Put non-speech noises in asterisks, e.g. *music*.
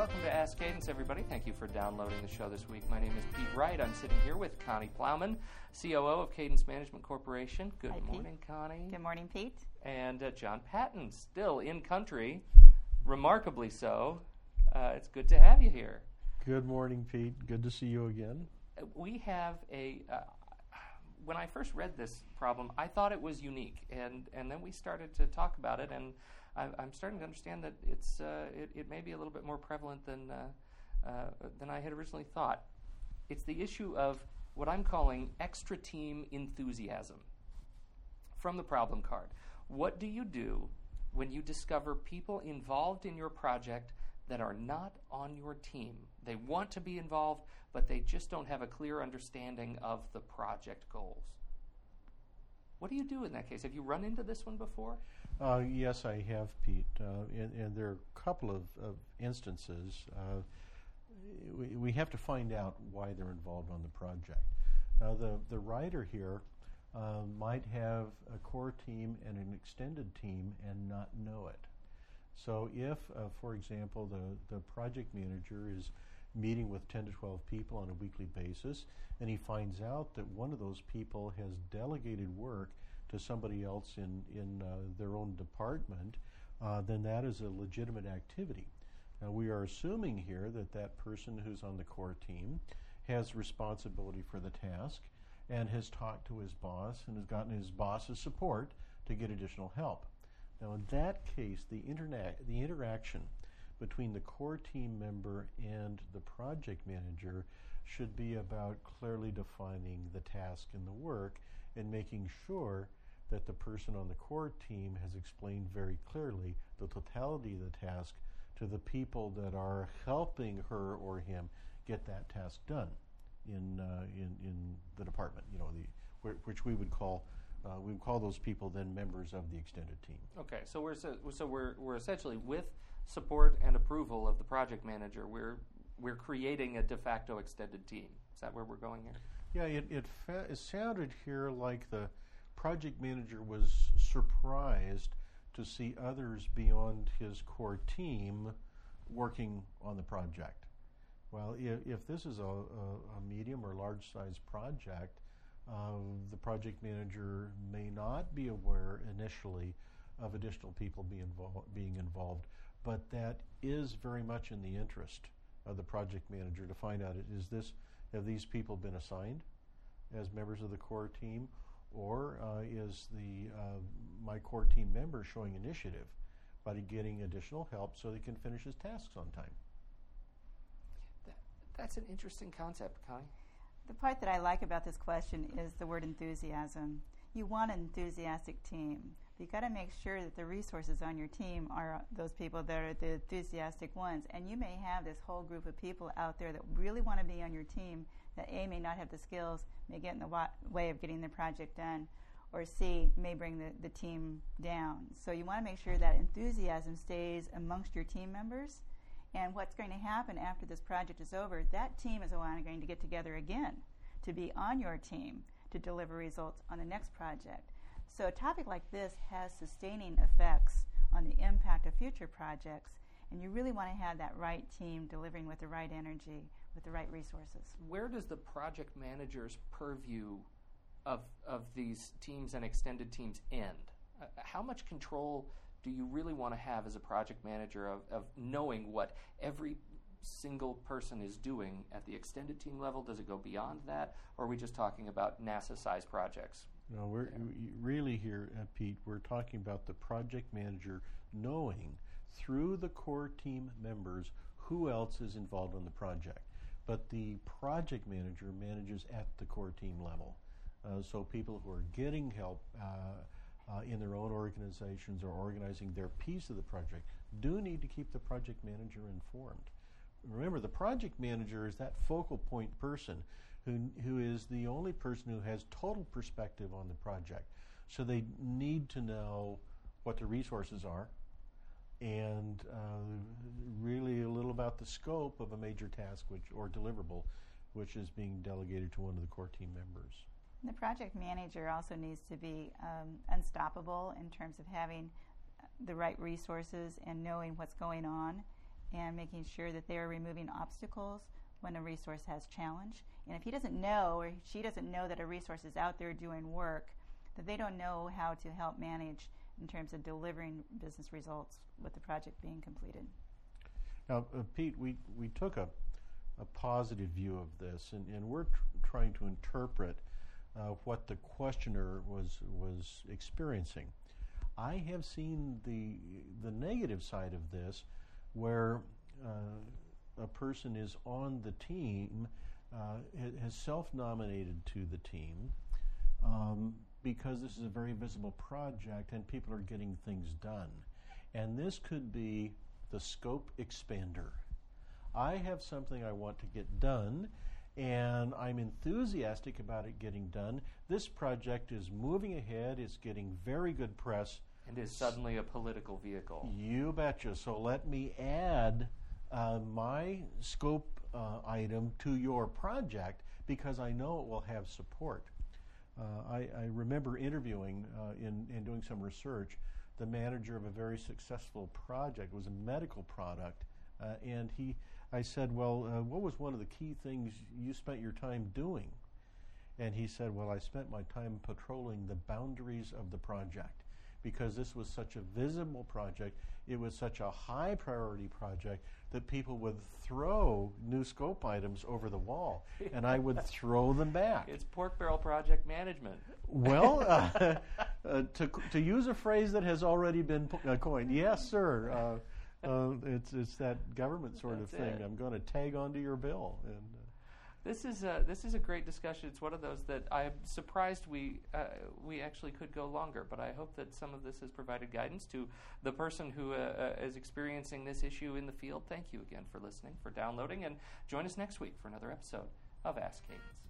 Welcome to Ask Cadence, everybody. Thank you for downloading the show this week. My name is Pete Wright. I'm sitting here with Connie Plowman, COO of Cadence Management Corporation. Good Hi, Pete. morning, Connie. Good morning, Pete. And uh, John Patton, still in country, remarkably so. Uh, it's good to have you here. Good morning, Pete. Good to see you again. Uh, We have a. Uh, when I first read this problem, I thought it was unique, and, and then we started to talk about it, and I, I'm starting to understand that it's uh, it, it may be a little bit more prevalent than uh, uh, than I had originally thought. It's the issue of what I'm calling extra team enthusiasm. From the problem card, what do you do when you discover people involved in your project that are not on your team? They want to be involved, but they just don't have a clear understanding of the project goals. What do you do in that case? Have you run into this one before? Uh, yes, I have, Pete, uh, and, and there are a couple of, of instances. Uh, we, we have to find out why they're involved on the project. Now, the, the writer here uh, might have a core team and an extended team and not know it. So, if, uh, for example, the, the project manager is meeting with 10 to 12 people on a weekly basis, and he finds out that one of those people has delegated work to somebody else in, in uh, their own department, uh, then that is a legitimate activity. Now, we are assuming here that that person who's on the core team has responsibility for the task and has talked to his boss and has gotten his boss's support to get additional help. Now, in that case, the, interna- the interaction between the core team member and the project manager should be about clearly defining the task and the work and making sure that the person on the core team has explained very clearly the totality of the task to the people that are helping her or him get that task done in uh, in, in the department. You know, the wh- which we would call uh, we would call those people then members of the extended team. Okay, so we're so, so we're we're essentially with support and approval of the project manager. We're we're creating a de facto extended team. Is that where we're going here? Yeah, it it, fa- it sounded here like the project manager was surprised to see others beyond his core team working on the project. Well, if, if this is a, a, a medium or large size project, uh, the project manager may not be aware initially of additional people be invol- being involved, but that is very much in the interest of the project manager to find out is this have these people been assigned as members of the core team, or uh, is the uh, my core team member showing initiative by getting additional help so they can finish his tasks on time? That, that's an interesting concept, Connie. The part that I like about this question is the word enthusiasm. You want an enthusiastic team. You've got to make sure that the resources on your team are those people that are the enthusiastic ones. And you may have this whole group of people out there that really want to be on your team that A may not have the skills, may get in the wa- way of getting the project done, or C may bring the, the team down. So you want to make sure that enthusiasm stays amongst your team members. And what's going to happen after this project is over, that team is going to get together again to be on your team to deliver results on the next project. So a topic like this has sustaining effects on the impact of future projects, and you really want to have that right team delivering with the right energy, with the right resources. Where does the project manager's purview of of these teams and extended teams end? Uh, how much control do you really want to have as a project manager of, of knowing what every single person is doing at the extended team level? Does it go beyond that, or are we just talking about NASA-sized projects? No, we're we- really here, uh, Pete. We're talking about the project manager knowing through the core team members who else is involved in the project. But the project manager manages at the core team level. Uh, so people who are getting help uh, uh, in their own organizations or organizing their piece of the project do need to keep the project manager informed. Remember, the project manager is that focal point person who, who is the only person who has total perspective on the project. So they need to know what the resources are and uh, really a little about the scope of a major task which, or deliverable which is being delegated to one of the core team members. The project manager also needs to be um, unstoppable in terms of having the right resources and knowing what's going on and making sure that they are removing obstacles when a resource has challenge. And if he doesn't know or she doesn't know that a resource is out there doing work, that they don't know how to help manage in terms of delivering business results with the project being completed. Now, uh, Pete, we, we took a, a positive view of this, and, and we're tr- trying to interpret uh, what the questioner was, was experiencing. I have seen the, the negative side of this where uh, a person is on the team, uh, has self nominated to the team. Um, because this is a very visible project and people are getting things done. And this could be the scope expander. I have something I want to get done, and I'm enthusiastic about it getting done. This project is moving ahead, it's getting very good press. And is suddenly a political vehicle. You betcha. So let me add uh, my scope uh, item to your project because I know it will have support. Uh, I, I, remember interviewing uh, in, in doing some research the manager of a very successful project. It was a medical product. Uh, and he, I said, Well, uh, what was one of the key things you spent your time doing? And he said, Well, I spent my time patrolling the boundaries of the project because this was such a visible project. It was such a high priority project that people would throw new scope items over the wall, *laughs* and I would throw them back. It's pork barrel project management. Well, *laughs* uh, *laughs* uh, to, to use a phrase that has already been uh, coined, yes, sir. Uh, uh, it's, it's that government sort That's of thing. it. I'm going to tag onto your bill. And, uh, This is a this is a great discussion. It's one of those that I'm surprised we uh, we actually could go longer, but I hope that some of this has provided guidance to the person who uh, uh, is experiencing this issue in the field. Thank you again for listening, for downloading, and join us next week for another episode of Ask Cadence.